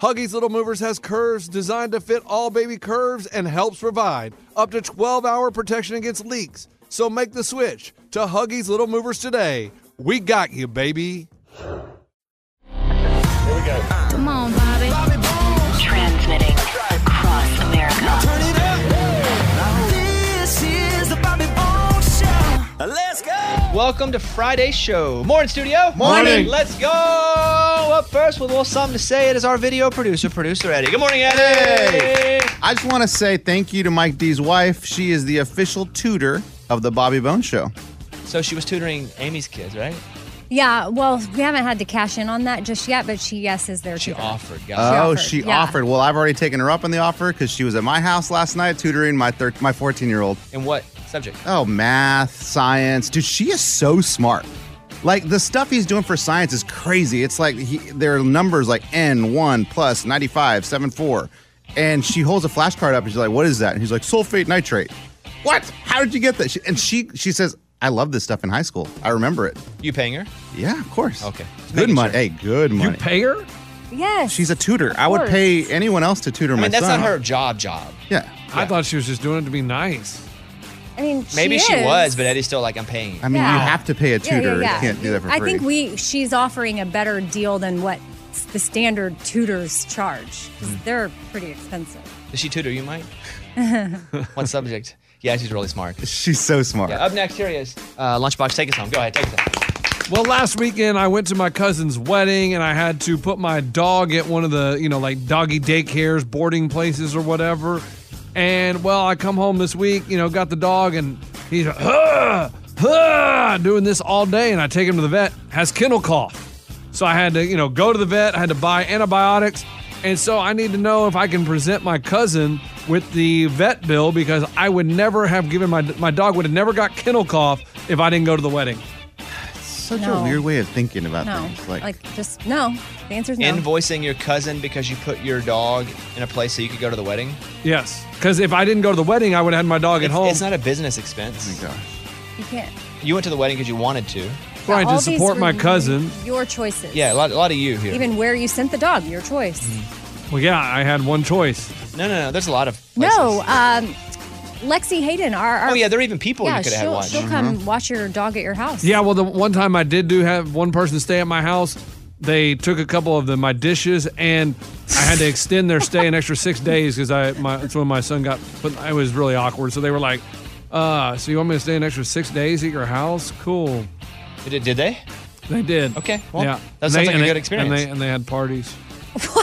Huggies Little Movers has curves designed to fit all baby curves and helps provide up to 12 hour protection against leaks. So make the switch to Huggies Little Movers today. We got you, baby. Here we go. Come on, Bobby. Bobby Bones. Transmitting across America. Turn it up. This is the Bobby Bones Show. Let's go. Welcome to Friday's show. Morning, studio. Morning. Let's go. Up first with a little something to say. It is our video producer, producer Eddie. Good morning, Eddie. Hey. I just want to say thank you to Mike D's wife. She is the official tutor of the Bobby Bones Show. So she was tutoring Amy's kids, right? Yeah, well, we haven't had to cash in on that just yet, but she, yes, is there She tutor. offered. Got oh, offered, she yeah. offered. Well, I've already taken her up on the offer because she was at my house last night tutoring my thir- my 14 year old. And what subject? Oh, math, science. Dude, she is so smart. Like the stuff he's doing for science is crazy. It's like he, there are numbers like N1 plus 95, 74. And she holds a flashcard up and she's like, What is that? And he's like, Sulfate nitrate. What? How did you get that? She- And she she says, I love this stuff in high school. I remember it. You paying her? Yeah, of course. Okay. Good money. sure. Hey, good money. You pay her? Yes. She's a tutor. I would pay anyone else to tutor I my mean, that's son. not her job. Job. Yeah. I thought she was just doing it to be nice. I mean, Maybe she, is. was, but Eddie's still like, I'm paying. you. I mean, Yeah. you have to pay a Yeah, yeah, tutor. yeah. You can't do that for I free. think we she's offering a better deal than what the standard tutors charge. 'cause Hmm. They're pretty expensive. Does she tutor you, Mike? what subject? Yeah, she's really smart. She's so smart. Yeah, up next, here he is. Uh, Lunchbox, take us home. Go ahead, take us home. Well, last weekend I went to my cousin's wedding and I had to put my dog at one of the, you know, like doggy daycares, boarding places or whatever. And well, I come home this week, you know, got the dog and he's "Huh, huh," doing this all day and I take him to the vet, has kennel cough. So I had to, you know, go to the vet, I had to buy antibiotics. And so I need to know if I can present my cousin with the vet bill because I would never have given my my dog would have never got kennel cough if I didn't go to the wedding. Such No. a weird way of thinking about No, things. like, Like, just no. The answer's no. Invoicing your cousin because you put your dog in a place so you could go to the wedding. Yes, because if I didn't go to the wedding, I would have had my dog at home. it's not a business expense. oh my gosh. you can't. You went to the wedding because you wanted to. Right, All to support my cousin. Your choices. Yeah, a lot, a lot of you here. Even where you sent the dog, your choice. Well, yeah, I had one choice. no, no, no. There's a lot of places. No, um, Lexi Hayden, our, our Oh yeah, there are even people yeah, you could have had she'll, watch. she'll come watch your dog at your house. Yeah, well, the one time I did do have one person stay at my house, they took a couple of the, my dishes, and I had to extend their stay an extra six days because I my that's when my son got. But it was really awkward. So they were like, "Uh, so you want me to stay an extra six days at your house? Cool." Did, did they? They did. Okay, well, yeah, that sounds they- like a and good experience. And they and they had parties.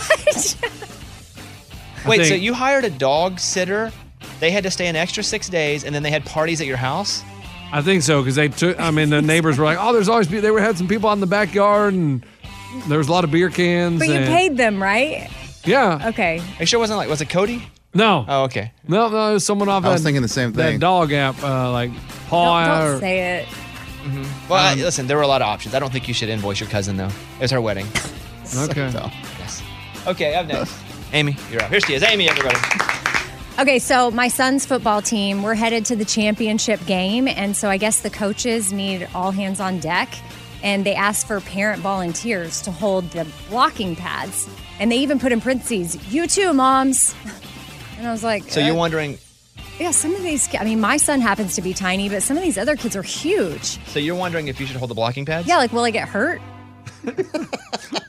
What? Wait, so you hired a dog sitter? They had to stay an extra six days, and then they had parties at your house. I think so because they took. I mean, the neighbors were like, "Oh, there's always be-" they were had some people out in the backyard, and there was a lot of beer cans." But you and- paid them, right? Yeah. Okay. Are you sure wasn't like was it Cody? No. Oh, okay. No, no, it was someone off. I was that- thinking the same thing. That thing. dog app, uh, like Paul. Don't, don't say it. Well, I- Um, listen, there were a lot of options. I don't think you should invoice your cousin though. It was her wedding. Okay. So, yes. Okay, up next. Amy, you're up. Here she is. Amy, everybody. Okay, so my son's football team, we're headed to the championship game. And so I guess the coaches need all hands on deck. And they asked for parent volunteers to hold the blocking pads. And they even put in parentheses, you too, moms. And I was like, So you're uh, wondering? yeah, some of these, I mean, my son happens to be tiny, but some of these other kids are huge. So you're wondering if you should hold the blocking pads? Yeah, like, will I get hurt?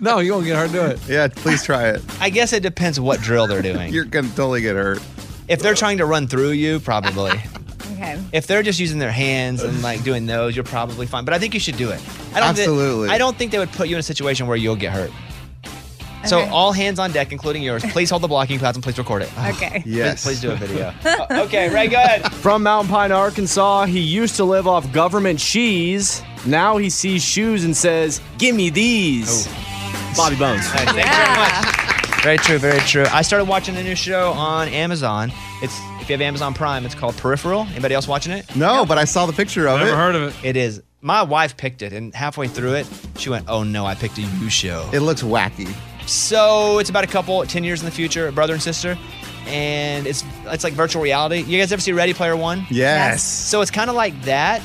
No, you won't get hurt. to do it. yeah, please try it. I guess it depends what drill they're doing. You're gonna totally get hurt. If they're trying to run through you, probably. Okay. if they're just using their hands and like doing those, you're probably fine. But I think you should do it. I don't thi- Absolutely. I don't think they would put you in a situation where you'll get hurt. So Okay. all hands on deck, including yours. Please hold the blocking pads and please record it. Okay. Yes. Please, please do a video. Uh, okay, Ray, go ahead. From Mountain Pine, Arkansas, he used to live off government cheese. Now he sees shoes and says, Give me these. Bobby Bones. Nice. Thank you very much. Very true, very true. I started watching a new show on Amazon. It's if you have Amazon Prime, it's called Peripheral. Anybody else watching it? No, but I saw the picture of Never it. Never heard of it. It is. My wife picked it, and halfway through it, she went, "Oh no, I picked a you show." It looks wacky. So it's about a couple, ten years in the future, a brother and sister, and it's it's like virtual reality. You guys ever see Ready Player One? Yes. So it's kind of like that,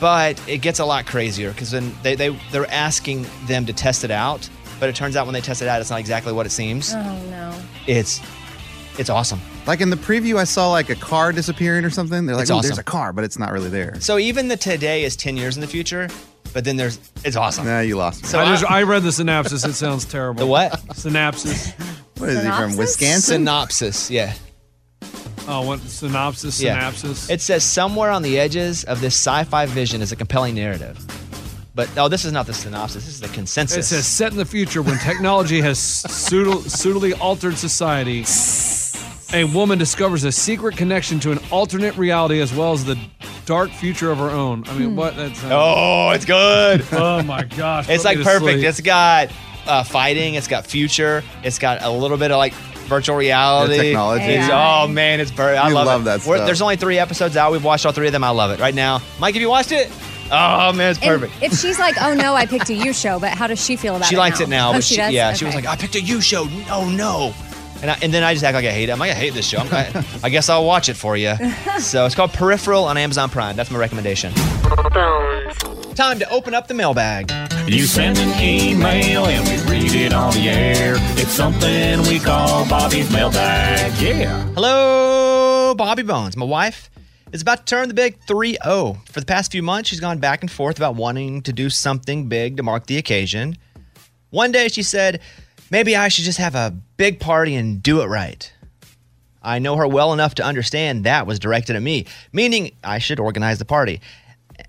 but it gets a lot crazier because then they they they're asking them to test it out, but it turns out when they test it out, it's not exactly what it seems. Oh, no. It's it's awesome. Like in the preview, I saw like a car disappearing or something. They're like, It's oh, awesome. there's a car, but it's not really there. So even the today is ten years in the future, but then there's it's awesome. Nah, you lost me. So I, just, I- I read the synopsis. It sounds terrible. the what? Synopsis. what is he from? Synopsis? Wisconsin? Synopsis. Yeah. Oh, what synopsis? Yeah. Synopsis. It says somewhere on the edges of this sci-fi vision is a compelling narrative. But oh, this is not the synopsis. This is the consensus. It consensus. says set in the future when technology has suitably, suitably altered society. A woman discovers a secret connection to an alternate reality as well as the dark future of her own. I mean, what? That's, uh, oh, it's good. oh my gosh! it's like perfect. sleep. It's got uh, fighting. It's got future. It's got a little bit of like virtual reality. The technology. It's, oh man, it's perfect. I love, love it. that We're- stuff. There's only three episodes out. We've watched all three of them. I love it right now. Mike, have you watched it? Oh man, it's And perfect. if she's like, oh no, I picked a you show, but how does she feel about she it? She likes it now, Oh, but she she, does? yeah, she was like, I picked a you show. No, no. And, I, and then I just act like I hate it. I'm like, I hate this show. I'm, I, I guess I'll watch it for you. so it's called Peripheral on Amazon Prime. That's my recommendation. Time to open up the mailbag. You send an email and we read it on the air. It's something we call Bobby's mailbag. Yeah. Hello, Bobby Bones. My wife is about to turn the big 3 0. For the past few months, she's gone back and forth about wanting to do something big to mark the occasion. One day she said, Maybe I should just have a big party and do it right. I know her well enough to understand that was directed at me, meaning I should organize the party.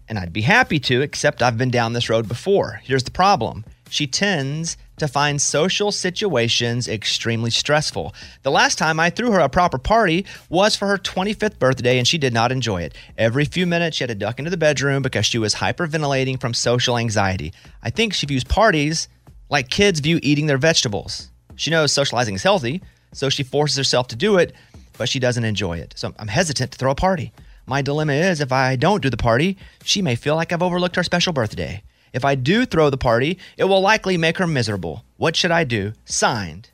And I'd be happy to, except I've been down this road before. Here's the problem she tends to find social situations extremely stressful. The last time I threw her a proper party was for her 25th birthday, and she did not enjoy it. Every few minutes, she had to duck into the bedroom because she was hyperventilating from social anxiety. I think she views parties like kids view eating their vegetables. She knows socializing is healthy, so she forces herself to do it, but she doesn't enjoy it. So I'm hesitant to throw a party. My dilemma is if I don't do the party, she may feel like I've overlooked her special birthday. If I do throw the party, it will likely make her miserable. What should I do? Signed,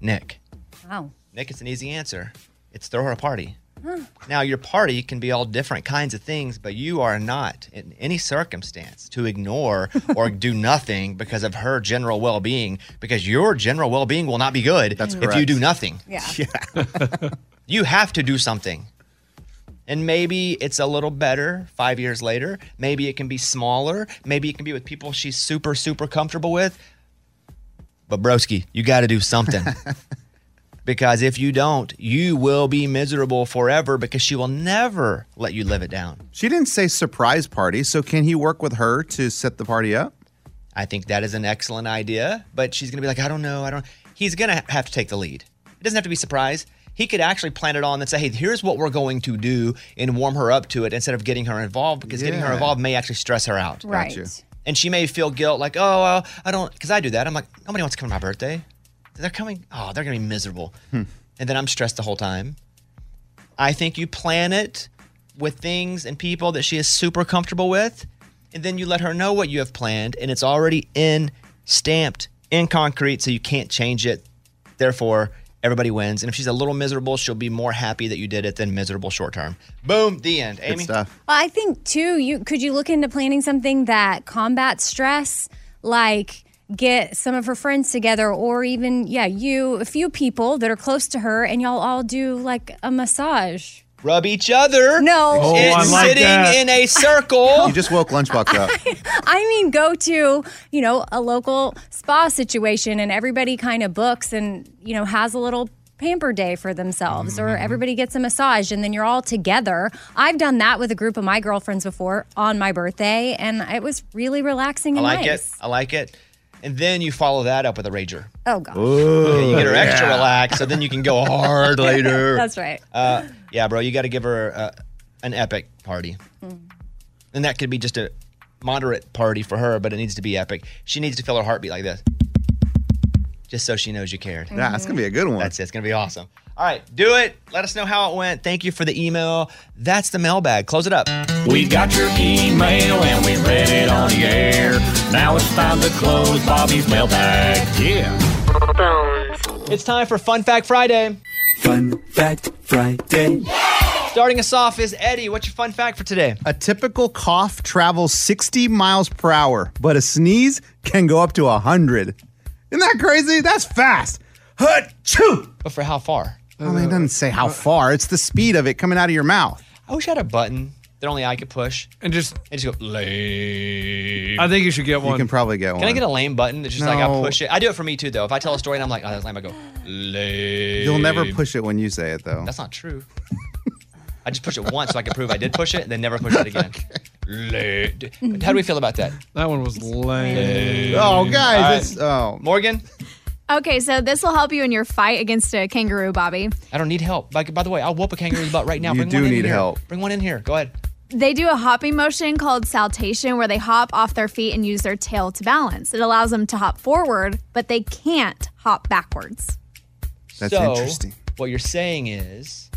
Nick. Wow. Nick, it's an easy answer. It's throw her a party. Now, your party can be all different kinds of things, but you are not in any circumstance to ignore or do nothing because of her general well being, because your general well being will not be good That's if you do nothing. Yeah. Yeah. You have to do something. And maybe it's a little better five years later. Maybe it can be smaller. Maybe it can be with people she's super, super comfortable with. But broski, you got to do something. because if you don't, you will be miserable forever because she will never let you live it down. She didn't say surprise party, so can he work with her to set the party up? I think that is an excellent idea, but she's going to be like, I don't know. I don't. He's going to have to take the lead. It doesn't have to be surprise. He could actually plan it on and say, hey, here's what we're going to do and warm her up to it instead of getting her involved because getting her involved may actually stress her out. Right. And she may feel guilt like, oh, well, I don't, because I do that. I'm like, nobody wants to come to my birthday. They're coming, oh, they're going to be miserable. Hmm. And then I'm stressed the whole time. I think you plan it with things and people that she is super comfortable with. And then you let her know what you have planned and it's already in, stamped, in concrete, so you can't change it. Therefore, everybody wins. And if she's a little miserable, she'll be more happy that you did it than miserable short term. Boom, the end. Amy? Well, I think too. You could you look into planning something that combats stress, like get some of her friends together, or even yeah, you a few people that are close to her, and y'all all do like a massage. Rub each other. No, Oh, it's sitting in a circle. You just woke Lunchbox up. I mean, go to, you know, a local spa situation and everybody kind of books and, you know, has a little pamper day for themselves or mm-hmm. everybody gets a massage and then you're all together. I've done that with a group of my girlfriends before on my birthday and it was really relaxing and I like nice. it. I like it. And then you follow that up with a rager. Oh, gosh. Okay, you get her extra yeah. relaxed, so then you can go hard later. That's right. Uh, yeah, bro, you got to give her uh, an epic party. Mm. And that could be just a moderate party for her, but it needs to be epic. She needs to feel her heartbeat like this, just so she knows you cared. Yeah, it's gonna be a good one. That's it. It's gonna be awesome. All right, do it. Let us know how it went. Thank you for the email. That's the mailbag. Close it up. We got your email and we read it on the air. Now it's time to close Bobby's mailbag. Yeah. It's time for Fun Fact Friday. Fun Fact Friday. Starting us off is Eddie. What's your fun fact for today? A typical cough travels 60 miles per hour, but a sneeze can go up to 100. Isn't that crazy? That's fast. Hut-choo! But for how far? Well, it doesn't say how far. It's the speed of it coming out of your mouth. I wish I had a button that only I could push and just and just go lame. I think you should get one. You can probably get one. Can I get a lame button that's just like I No. push it? I do it for me too, though. If I tell a story and I'm like, oh, that's lame, I go lame. You'll never push it when you say it, though. That's not true. I just push it once so I can prove I did push it, and then never push it again. Lame. How do we feel about that? That one was lame. Oh, guys, All right. it's oh. Morgan, Okay, so this will help you in your fight against a kangaroo, Bobby. I don't need help. By, by the way, I'll whoop a kangaroo's butt right now. You Bring do one in need here. help. Bring one in here. Go ahead. They do a hopping motion called saltation where they hop off their feet and use their tail to balance. It allows them to hop forward, but they can't hop backwards. That's so, interesting. What you're saying is,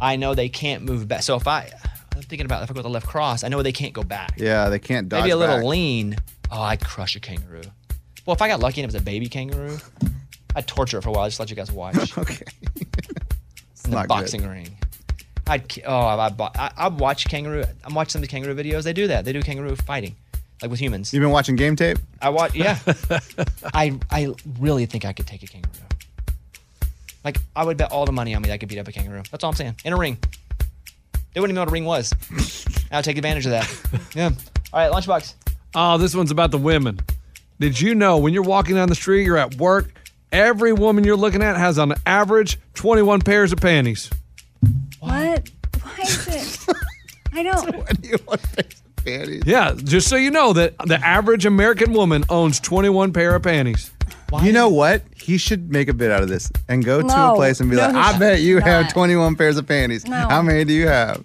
I know they can't move back. So if I, I'm thinking about if I go with the left cross, I know they can't go back. Yeah, they can't dodge Maybe a little back. lean. Oh, I'd crush a kangaroo. Well, if I got lucky and it was a baby kangaroo, I'd torture it for a while. I just let you guys watch. okay. in the not good. boxing ring. I'd oh I I, I I watch kangaroo. I'm watching some of the kangaroo videos. They do that. They do kangaroo fighting, like with humans. You've been watching game tape? I watch. Yeah. I I really think I could take a kangaroo. Like I would bet all the money on me that I could beat up a kangaroo. That's all I'm saying. In a ring. They wouldn't even know what a ring was. I'll take advantage of that. Yeah. All right, lunchbox. Oh, this one's about the women. Did you know when you're walking down the street, you're at work, every woman you're looking at has on average 21 pairs of panties? What? Why is it? I don't. 21 pairs of Panties. Yeah, just so you know that the average American woman owns 21 pair of panties. You know what? He should make a bit out of this and go to a place and be No, like, I bet you have 21 pairs of panties. No. How many do you have?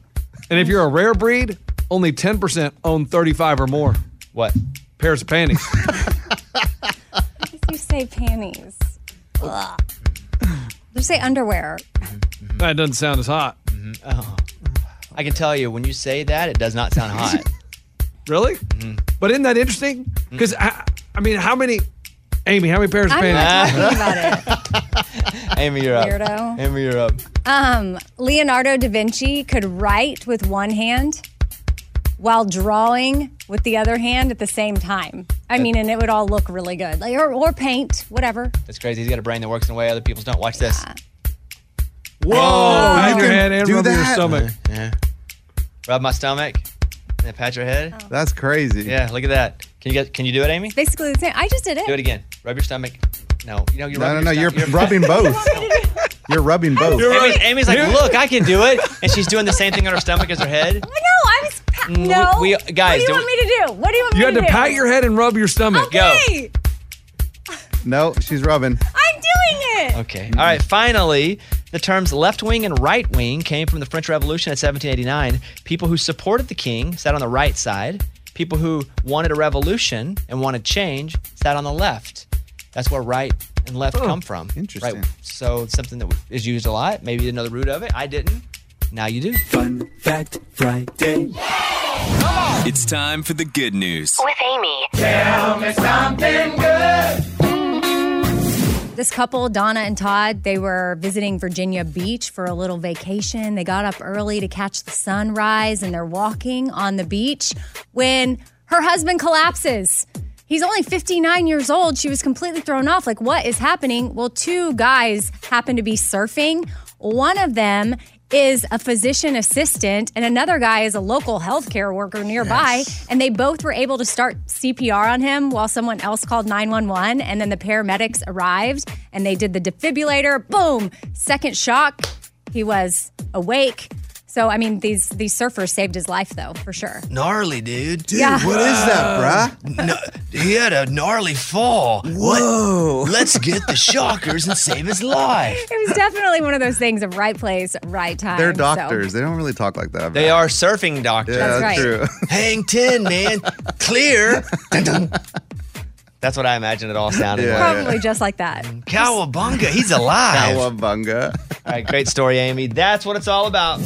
And if you're a rare breed, only 10% own 35 or more. What? Pairs of panties. You say panties. Ugh. Just say underwear. that doesn't sound as hot. Oh. I can tell you when you say that, it does not sound hot. Really? Mm-hmm. But isn't that interesting? Because, I, I mean, how many, Amy, how many pairs of I'm panties? not talking about it. Amy, you're up. Weirdo. Amy, you're up. Um, Leonardo da Vinci could write with one hand while drawing with the other hand at the same time. I mean, and it would all look really good. Like or, or paint, whatever. That's crazy. He's got a brain that works in a way other people's don't. Watch this. Whoa! Oh, in you your can hand and do rub your that? stomach. Yeah. Rub my stomach. And then pat your head. That's crazy. Yeah, look at that. Can you get? Can you do it, Amy? Basically the same. I just did it. Do it again. Rub your stomach. No, you know you're No, no, rubbing no. your You're rubbing both. You're rubbing both. Amy, Amy's like, look, I can do it, and she's doing the same thing on her stomach as her head. No, I was. Pa- Mm, we- no. we- guys, what do you do want me to do? What do you want You me had to to pat your head and rub your stomach. Go. No, she's rubbing. I'm doing it. Okay. All right. Finally, the terms left wing and right wing came from the French Revolution in 1789. People who supported the king sat on the right side. People who wanted a revolution and wanted change sat on the left. That's where right and left come from. interesting. Right. So something that is used a lot. Maybe you didn't know the root of it. I didn't. Now you do. Fun Fact Friday. It's time for the good news. With Amy. Tell me something good. This couple, Donna and Todd, they were visiting Virginia Beach for a little vacation. They got up early to catch the sunrise and they're walking on the beach when her husband collapses. He's only 59 years old. She was completely thrown off. Like, what is happening? Well, two guys happen to be surfing. One of them is a physician assistant, and another guy is a local healthcare worker nearby. And they both were able to start CPR on him while someone else called 911. And then the paramedics arrived and they did the defibrillator. Boom! Second shock. He was awake. So, I mean, these these surfers saved his life, though, for sure. Gnarly, dude. Dude, what is that, bruh? No, he had a gnarly fall. Whoa. Let's get the shockers and save his life. It was definitely one of those things of right place, right time. They're so- doctors. They don't really talk like that. They are surfing doctors. Yeah, That's that's right. true. Hang 10, man. Clear. Dun, dun. That's what I imagine it all sounded Yeah. like. Probably just like that. Cowabunga, he's alive. Cowabunga. All right, great story, Amy. That's what it's all about.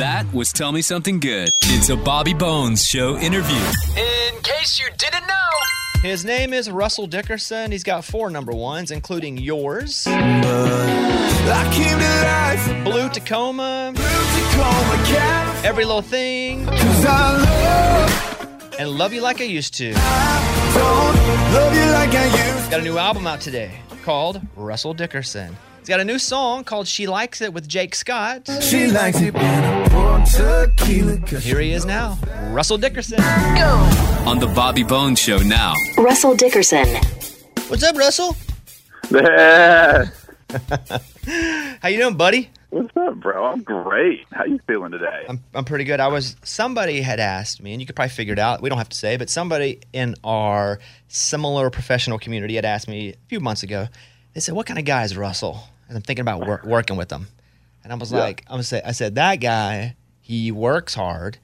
That was Tell Me Something Good. It's a Bobby Bones Show interview. In case you didn't know, his name is Russell Dickerson. He's got four number ones, including yours. I came to life. Blue Tacoma, Tacoma California. Every Little Thing, Cause I love, and Love You Like I Used to. don't love you like I used Got a new album out today called Russell Dickerson. He's got a new song called She Likes It with Jake Scott. She likes it when I pour tequila. Here he is now, Russell Dickerson. On the Bobby Bones Show now. Russell Dickerson. What's up, Russell? How you doing, buddy? What's up, bro? I'm great. How you feeling today? I'm, I'm pretty good. I was somebody had asked me, and you could probably figure it out. We don't have to say, but somebody in our similar professional community had asked me a few months ago. They said, "What kind of guy is Russell?" And I'm thinking about wor- working with him. And I was Yeah. like, I'm gonna say, I said that guy. He works hard.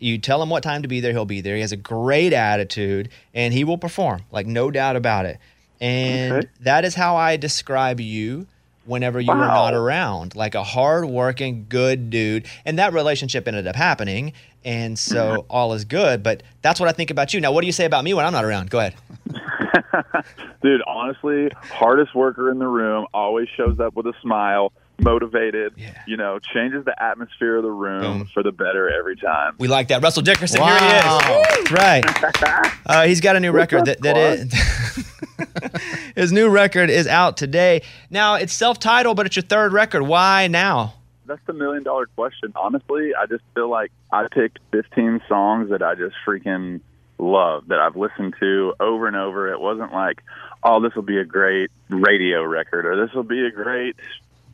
You tell him what time to be there, he'll be there. He has a great attitude, and he will perform, like no doubt about it. And Okay. that is how I describe you whenever you Wow. not around, like a hard-working, good dude. And that relationship ended up happening, and so mm-hmm. all is good. But that's what I think about you. Now, what do you say about me when I'm not around? Go ahead. Dude, honestly, hardest worker in the room, always shows up with a smile, motivated, you know, changes the atmosphere of the room Boom. for the better every time. We like that. Russell Dickerson, Wow. here he is. Right. Uh, he's got a new record that, that is. his new record is out today. Now, it's self titled, but it's your third record. Why now? That's the million dollar question. Honestly, I just feel like I picked 15 songs that I just freaking love that I've listened to over and over. It wasn't like, oh, this will be a great radio record or this will be a great,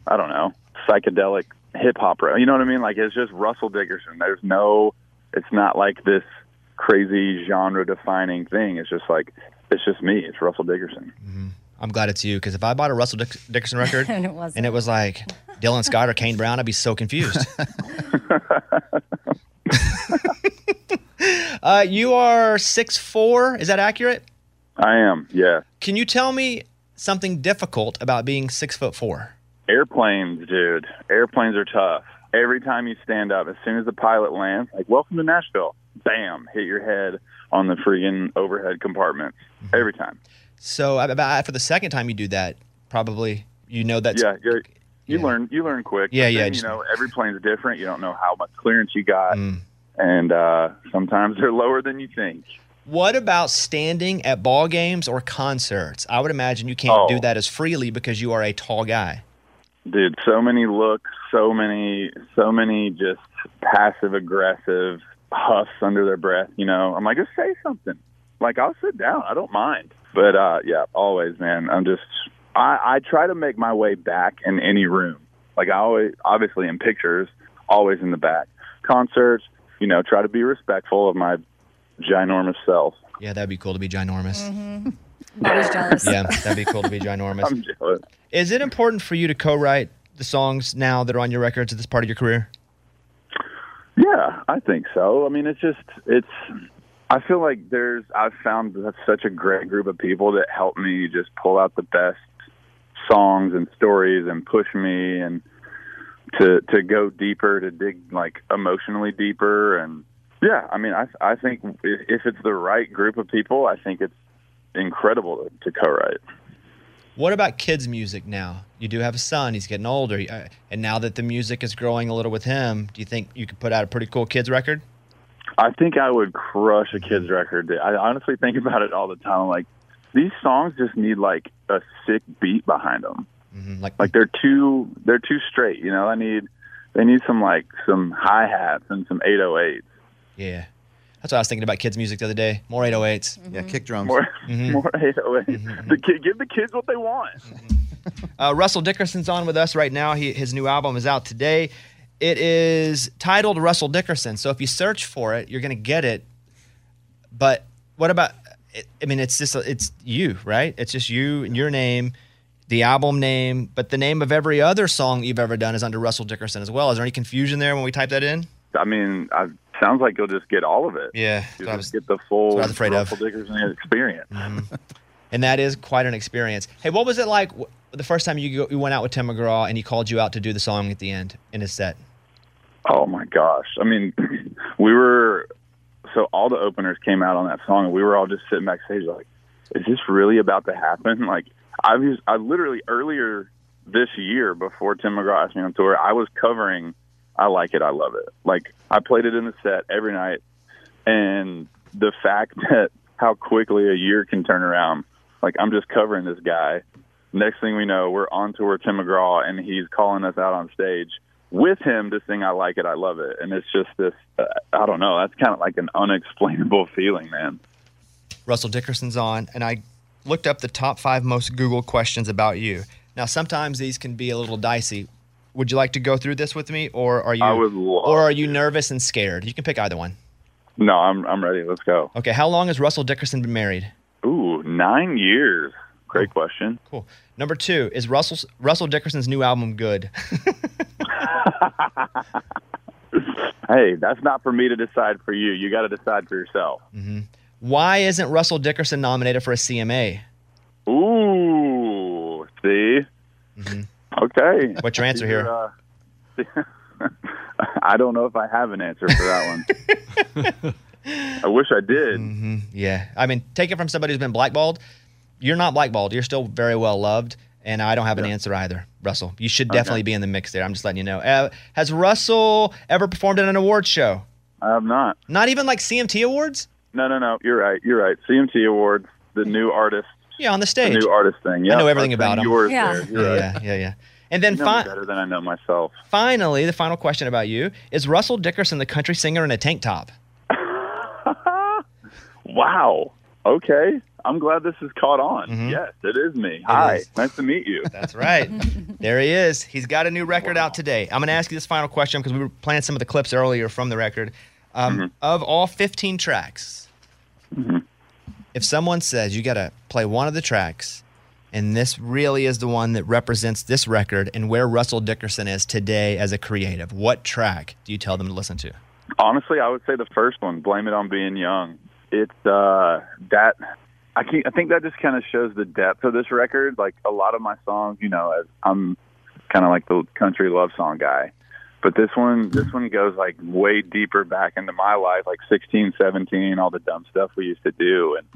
I don't know, psychedelic hip hop. re- You know what I mean? Like it's just Russell Dickerson. There's no, it's not like this crazy genre defining thing. It's just like, it's just me. It's Russell Dickerson. I'm glad it's you because if I bought a Russell Dick- Dickerson record And it wasn't. and it was like Dylan Scott or Kane Brown, I'd be so confused. uh, you are six four. Is that accurate? I am, yeah. Can you tell me something difficult about being six foot four? Airplanes, dude. Airplanes are tough. Every time you stand up, as soon as the pilot lands, like "Welcome to Nashville," bam, hit your head on the freaking overhead compartment. Every time. So ab- about after the second time you do that, probably you know that. yeah, you're, you yeah. learn. You learn quick. Yeah, yeah, then, just- you know, every plane's different. You don't know how much clearance you got, Mm. and uh, sometimes they're lower than you think. What about standing at ball games or concerts? I would imagine you can't Oh. do that as freely because you are a tall guy. Dude so many looks so many so many just passive aggressive huffs under their breath. You know, I'm like, just say something. Like I'll sit down. I don't mind. But uh, yeah, always, man. I'm just I, I try to make my way back in any room. Like I always, obviously in pictures, always in the back. Concerts, you know, try to be respectful of my ginormous self. Yeah, that'd be cool to be ginormous. Mm-hmm. Bobby's jealous. Yeah, that'd be cool to be ginormous. I'm jealous. Is it important for you to co-write the songs now that are on your records at this part of your career? Yeah, I think so. I mean, it's just it's. I feel like there's. I've found such a great group of people that help me just pull out the best songs and stories and push me and to to go deeper, to dig like emotionally deeper, and yeah. I mean, I I think if if it's the right group of people, I think it's incredible to, to co-write. What about kids' music now? You do have a son; he's getting older, uh, and now that the music is growing a little with him, do you think you could put out a pretty cool kids record? I think I would crush a kids record. I honestly think about it all the time. I'm like these songs just need like a sick beat behind them. Mm-hmm. Like like they're too they're too straight. You know, I need they need some like some hi hats and some 808s. Yeah, that's what I was thinking about kids' music the other day. More 808s. Yeah, kick drums. More Mhm. more 808s. The kid, give the kids what they want. Uh, Russell Dickerson's on with us right now. He, his new album is out today. It is titled Russell Dickerson. So if you search for it, you're going to get it. But what about? I mean, it's just it's you, right? It's just you and your name, the album name, but the name of every other song you've ever done is under Russell Dickerson as well. Is there any confusion there when we type that in? I mean, I, sounds like you'll just get all of it. Yeah, you so I just get the full was afraid of. Russell Dickerson experience. Mm-hmm. And that is quite an experience. Hey, what was it like w- the first time you, go, you went out with Tim McGraw and he called you out to do the song at the end in his set? Oh my gosh! I mean, we were so all the openers came out on that song, and we were all just sitting backstage like, "Is this really about to happen?" Like, I was, I literally earlier this year before Tim McGraw asked me on tour, I was covering "I Like It, I Love It." Like, I played it in the set every night, and the fact that how quickly a year can turn around, like I'm just covering this guy. Next thing we know, we're on tour with Tim McGraw, and he's calling us out on stage with him to sing "I Like It, I Love It," and it's just this. Uh, I don't know. That's kind of like an unexplainable feeling, man. Russell Dickerson's on, and I looked up the top five most Google questions about you. Now, sometimes these can be a little dicey. Would you like to go through this with me, or are you, I would love or are you nervous and scared? You can pick either one. No, I'm I'm ready. Let's go. Okay, how long has Russell Dickerson been married? Ooh, nine years. Great question. Cool. Number two is Russell's Russell Dickerson's new album good? Hey, that's not for me to decide for you. You got to decide for yourself. Mm-hmm. Why isn't Russell Dickerson nominated for a CMA? Ooh, see. Mm-hmm. Okay. What's your answer here? Uh, I don't know if I have an answer for that one. I wish I did. Mm-hmm. Yeah, I mean, take it from somebody who's been blackballed. You're not blackballed. You're still very well loved, and I don't have an answer either. Russell, you should definitely be in the mix there. I'm just letting you know. Uh, has Russell ever performed at an awards show? I have not. Not even like CMT awards? No, no, no. You're right. You're right. CMT Awards, the new artist, Yeah, on the the stage. new artist thing. Yeah, I know everything about him. You Yeah. there. You're yeah, right. yeah, yeah, yeah. And then You know fi- better than I know myself. finally, the final question about you is Russell Dickerson the country singer in a tank top? Wow. Okay. I'm glad this is caught on. Mm-hmm. Yes, it is me. Hi. is. Nice to meet you. That's right. there he is. He's got a new record out today. I'm going to ask you this final question because we were playing some of the clips earlier from the record. Um, mm-hmm. Of all 15 tracks, mm-hmm. If someone says you got to play one of the tracks, and this really is the one that represents this record and where Russell Dickerson is today as a creative, what track do you tell them to listen to? Honestly, I would say the first one, "Blame It on Being Young." It's uh, that I I think that just kind of shows the depth of this record. Like a lot of my songs, you know, I'm kind of like the country love song guy, but this one this one goes like way deeper back into my life, like 16, 17, all the dumb stuff we used to do, and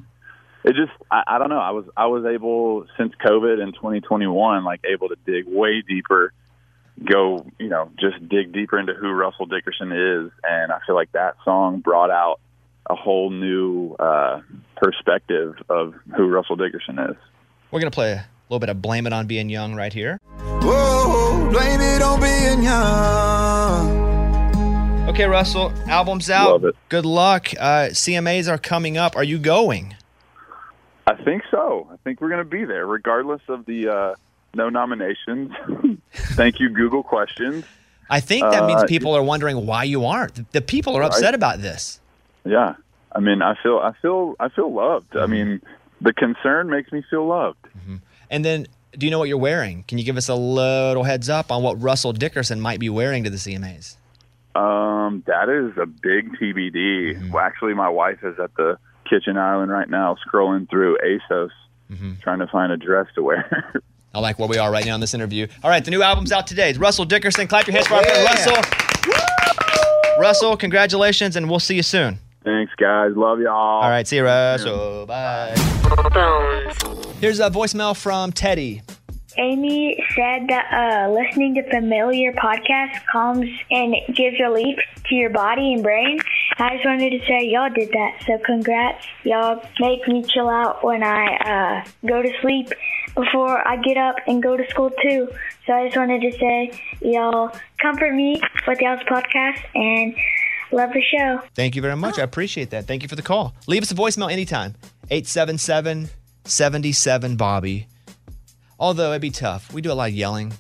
it just I, I don't know. I was I was able since COVID in 2021, like able to dig way deeper go, you know, just dig deeper into who Russell Dickerson is. And I feel like that song brought out a whole new uh, perspective of who Russell Dickerson is. We're going to play a little bit of Blame It on Being Young right here. Whoa, blame it on being young. Okay, Russell, album's out. Love it. Good luck. Uh, CMAs are coming up. Are you going? I think so. I think we're going to be there, regardless of the uh, no nominations. Thank you, Google questions. I think that means Uh, people are wondering why you aren't. The- people are upset Right. about this. Yeah, I mean, I feel, I feel, I feel loved. I mean, the concern makes me feel loved. And then, do you know what you're wearing? Can you give us a little heads up on what Russell Dickerson might be wearing to the CMAs? Um, that is a big TBD. Well, actually, my wife is at the kitchen island right now, scrolling through ASOS, trying to find a dress to wear. I like where we are right now in this interview. All right, the new album's out today. It's Russell Dickerson. Clap your hands for our friend Russell. Russell, congratulations, and we'll see you soon. Thanks, guys. Love y'all. All right, see you, Russell. Bye. Here's a voicemail from Teddy. Amy said that uh, listening to familiar podcasts calms and gives relief to your body and brain. I just wanted to say y'all did that, so congrats. Y'all make me chill out when I uh, go to sleep before I get up and go to school too. So I just wanted to say y'all comfort me with y'all's podcast and love the show. Thank you very much. I appreciate that. Thank you for the call. Leave us a voicemail anytime. 877 77 Bobby. Although it'd be tough. We do a lot of yelling.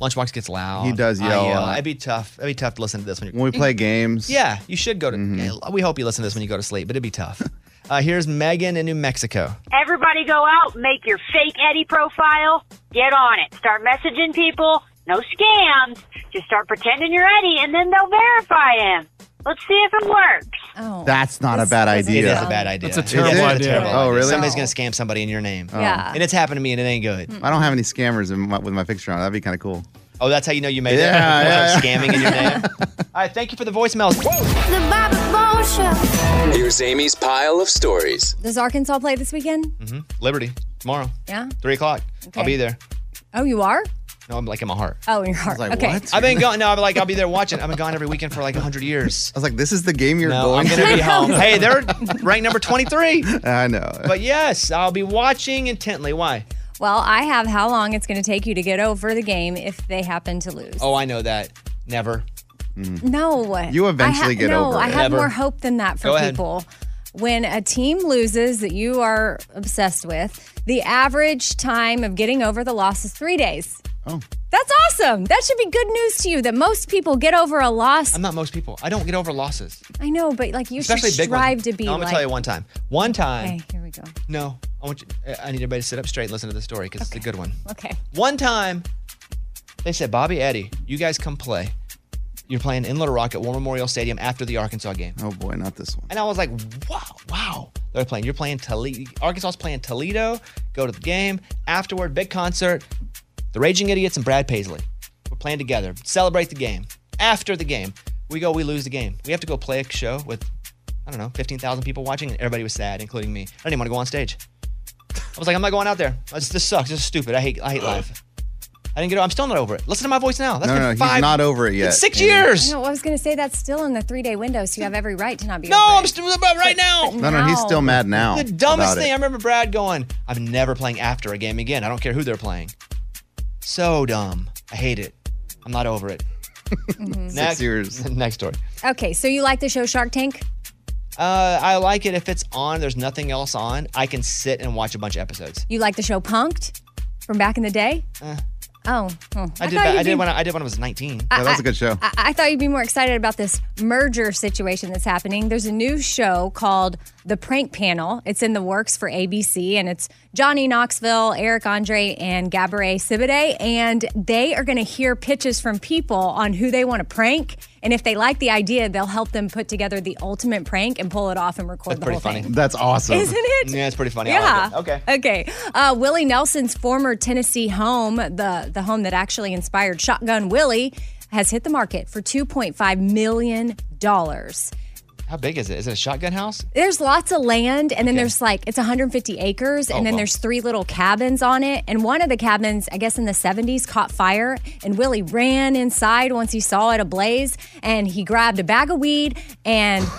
Lunchbox gets loud. He does I yell a lot. It'd be tough. It'd be tough to listen to this when, you're, When we play games. Yeah, you should go to. Mm-hmm. we hope you listen to this when you go to sleep, but it'd be tough. uh, here's Megan in New Mexico. Everybody go out, make your fake Eddie profile, get on it. Start messaging people. No scams. Just start pretending you're Eddie and then they'll verify him. Let's see if it works. Oh. That's not a bad idea. is a bad idea. That's a It is terrible a idea. terrible Oh, really? Somebody's going to scam somebody in your name. Yeah. And it's happened to me and it ain't good. I don't have any scammers in my, with my picture on. it. That'd be kind of cool. Oh, that's how you know you made Yeah, it? yeah, Like yeah. Scamming in your name. All right, thank you for the voicemails. The Bobby Bones Show. Here's Amy's pile of stories. Does Arkansas play this weekend? hmm Liberty, tomorrow, Yeah. 3 o'clock. I'll Okay. be there. Oh, you are? No, I'm like in my heart. Oh, in your heart. okay. I've been gone. No, I'm like I'll be there watching. I've been gone every weekend for like 100 years. I was like, this is the game you're No, going I'm gonna be home. Hey, they're ranked number 23. I know. But yes, I'll be watching intently. Why? Well, I have how long it's going to take you to get over the game if they happen to lose. Oh, I know that. Never. Mm. No. You eventually I ha- get no, over I have Never. more hope than that for Go ahead. people. When a team loses that you are obsessed with, the average time of getting over the loss is three days. Oh. That's awesome. That should be good news to you that most people get over a loss. I'm not most people. I don't get over losses, I know, but like you especially should strive ones. to be No, I'm gonna like. tell you one time. One time. Okay, here we go. No, I want you. I need everybody to sit up straight and listen to the story because it's a good one. Okay. One time, they said, Bobby, Eddie, you guys come play. You're playing in Little Rock at War Memorial Stadium after the Arkansas game. Oh boy, not this one. And I was like, wow, wow. They're playing. You're playing Toledo. Arkansas's playing Toledo. Go to the game. Afterward, big concert. The Raging Idiots and Brad Paisley. We're playing together. Celebrate the game. After the game, we go, we lose the game. We have to go play a show with, I don't know, 15,000 people watching, and everybody was sad, including me. I didn't even want to go on stage. I was like, I'm not going out there. This, this sucks. This is stupid. I hate, I hate life. I didn't get. I'm still not over it. Listen to my voice now. That's no, been no, he's five, not over it yet. It's six Amy. years. No, I was going to say that's still in the three day window, so you have every right to not be. No, over I'm it. still about right now. No, no, he's still mad now. The dumbest about thing. I remember Brad going, I'm never playing after a game again. I don't care who they're playing. So dumb. I hate it. I'm not over it. Mhm. Next, years. Next story. Okay, so you like the show Shark Tank? Uh, I like it if it's on. There's nothing else on. I can sit and watch a bunch of episodes. You like the show Punked from back in the day? Eh. Oh, oh. I, did. That, I did when I, I did when I was 19. I- Yeah, that was a good show. I, I thought you'd be more excited about this merger situation that's happening. There's a new show called The Prank Panel. It's in the works for ABC, and it's Johnny Knoxville, Eric Andre, and Gabourey Sidibe. And they are going to hear pitches from people on who they want to prank. And if they like the idea, they'll help them put together the ultimate prank and pull it off and record the colour. That's the pretty whole funny. thing. That's awesome. Isn't it? Yeah, it's pretty funny. I Yeah. like it. Okay. Okay. Uh, Willie Nelson's former Tennessee home, the the home that actually inspired Shotgun Willie, has hit the market for two point five million dollars. How big is it? Is it a shotgun house? There's lots of land, and then there's like it's 150 acres, and Oh, then wow. there's three little cabins on it. And one of the cabins, I guess in the 70s, caught fire, and Willie ran inside once he saw it ablaze, and he grabbed a bag of weed and.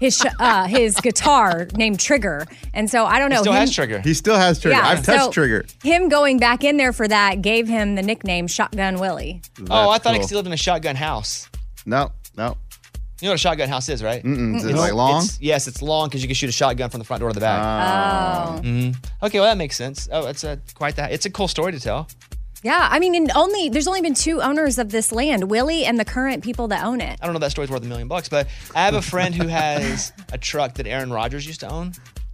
His sh- uh, his guitar named Trigger, and so I don't know. He still him- has trigger. He still has trigger. Yeah, I've touched so trigger. Him going back in there for that gave him the nickname Shotgun Willie. oh, I That's thought he cool. still lived in a shotgun house. No, No. You know what a shotgun house is, right? Mm-mm. Is it, like, long? It's- yes, it's long because you can shoot a shotgun from the front door to the back. Oh. Mhm. Okay, well that makes sense. Oh, it's a quite that. It's a cool story to tell. Yeah, I mean, and only there's only been two owners of this land, Willie and the current people that own it. I don't know if that story's worth a million bucks, but I have a friend who has a truck that Aaron Rodgers used to own.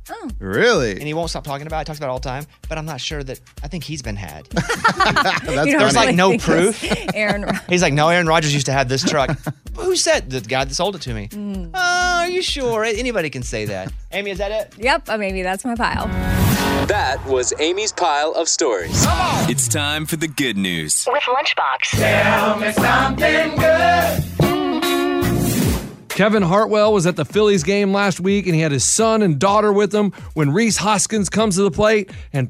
Oh. Really? And he won't stop talking about it. He talks about it all the time, but I'm not sure that I think he's been had. That's There's like no proof. Aaron. He's like, no, Aaron Rodgers used to have this truck. Who said the guy that sold it to me? Mm. Oh, are you sure? Anybody can say that. Amy, is that it? Yep, uh, maybe that's my pile. That was Amy's pile of stories. It's time for the good news. With Lunchbox. Tell me something good. Kevin Hartwell was at the Phillies game last week and he had his son and daughter with him when Rhys Hoskins comes to the plate and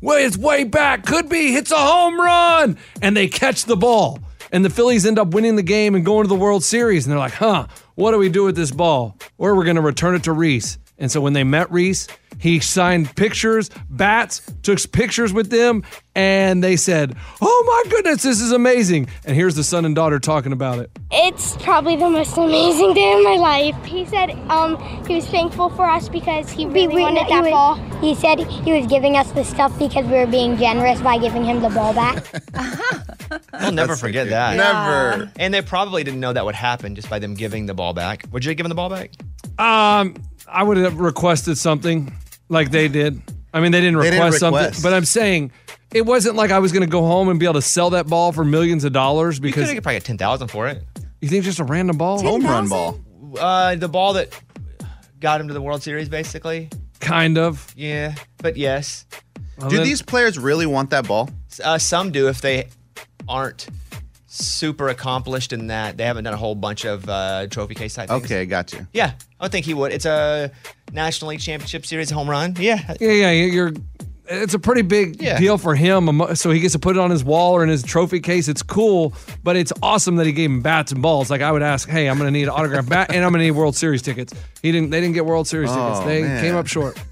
way it's way back, could be, hits a home run, and they catch the ball. And the Phillies end up winning the game and going to the World Series. And they're like, huh, what do we do with this ball? Or we're going to return it to Rhys. And so when they met Rhys, he signed pictures, bats, took pictures with them, and they said, Oh my goodness, this is amazing. And here's the son and daughter talking about it. It's probably the most amazing day of my life. He said um, he was thankful for us because he really wanted that he ball. He said he was giving us the stuff because we were being generous by giving him the ball back. I'll never forget that. Never. And they probably didn't know that would happen just by them giving the ball back. Would you have given the ball back? Um, I would have requested something like they did. I mean, they didn't They request didn't something, but I'm saying it wasn't like I was going to go home and be able to sell that ball for millions of dollars because You because could probably get ten thousand for it. you think just a random ball, Home run ball. Uh, the ball that got him to the World Series, basically. kind of. Yeah, but yes. Do these players really want that ball? Uh, some do if they aren't super accomplished in that they haven't done a whole bunch of uh, trophy case type things. Okay, got you. Yeah, I would think he would. It's a National League Championship Series home run. Yeah. Yeah, yeah, you're. It's a pretty big Yeah. deal for him, so he gets to put it on his wall or in his trophy case. It's cool, but it's awesome that he gave him bats and balls. Like I would ask, hey, I'm going to need an autograph bat, and I'm going to need World Series tickets. He didn't. They didn't get World Series oh, tickets. Oh, They man. came up short.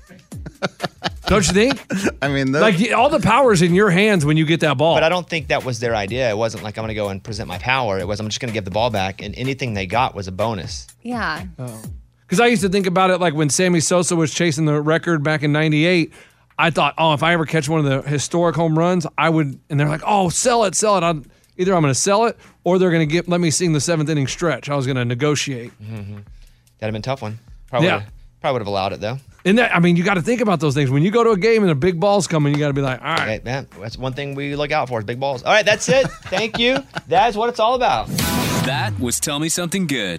Don't you think? I mean, the, Like all the power's in your hands when you get that ball. But I don't think that was their idea. It wasn't like I'm going to go and present my power. It was I'm just going to give the ball back, and anything they got was a bonus. Yeah. Oh. Because I used to think about it like when Sammy Sosa was chasing the record back in '98. I thought, oh, if I ever catch one of the historic home runs, I would. And they're like, oh, sell it, sell it. I'm, either I'm going to sell it or they're going to get let me sing the seventh inning stretch. I was going to negotiate. Mm-hmm. That'd have been a tough one. Probably, Yeah. probably would have allowed it though. And that, I mean, you got to think about those things when you go to a game and a big ball's coming. You got to be like, all right, Okay, man, that's one thing we look out for is big balls. All right, that's it. Thank you. That's what it's all about. That was Tell Me Something Good.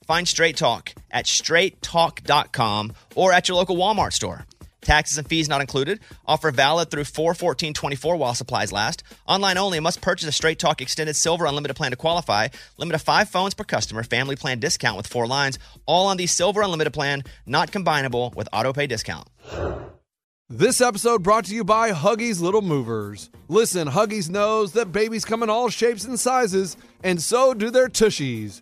Find Straight Talk at straighttalk.com or at your local Walmart store. Taxes and fees not included. Offer valid through 41424 while supplies last. Online only. Must purchase a Straight Talk Extended Silver Unlimited plan to qualify. Limit of five phones per customer. Family plan discount with four lines. All on the Silver Unlimited plan. Not combinable with auto pay discount. This episode brought to you by Huggies Little Movers. Listen, Huggies knows that babies come in all shapes and sizes, and so do their tushies,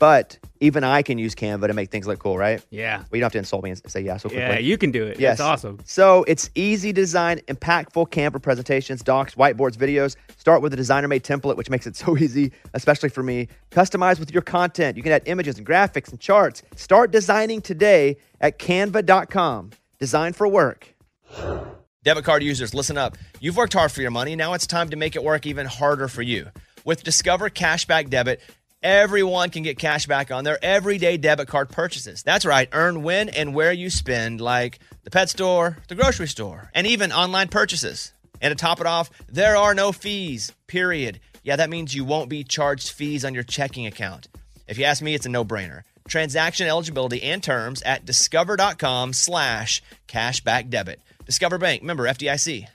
But even I can use Canva to make things look cool, right? Yeah. Well, you don't have to insult me and say yeah so quickly. Yeah, you can do it. Yes. It's awesome. So it's easy to design impactful Canva presentations, docs, whiteboards, videos. Start with a designer made template, which makes it so easy, especially for me. Customize with your content. You can add images and graphics and charts. Start designing today at canva.com. Design for work. Debit card users, listen up. You've worked hard for your money. Now it's time to make it work even harder for you. With Discover Cashback Debit, everyone can get cash back on their everyday debit card purchases. That's right, earn when and where you spend, like the pet store, the grocery store, and even online purchases. And to top it off, there are no fees, period. Yeah, that means you won't be charged fees on your checking account. If you ask me, it's a no-brainer. Transaction eligibility and terms at discover.com slash cashback debit. Discover Bank, member FDIC.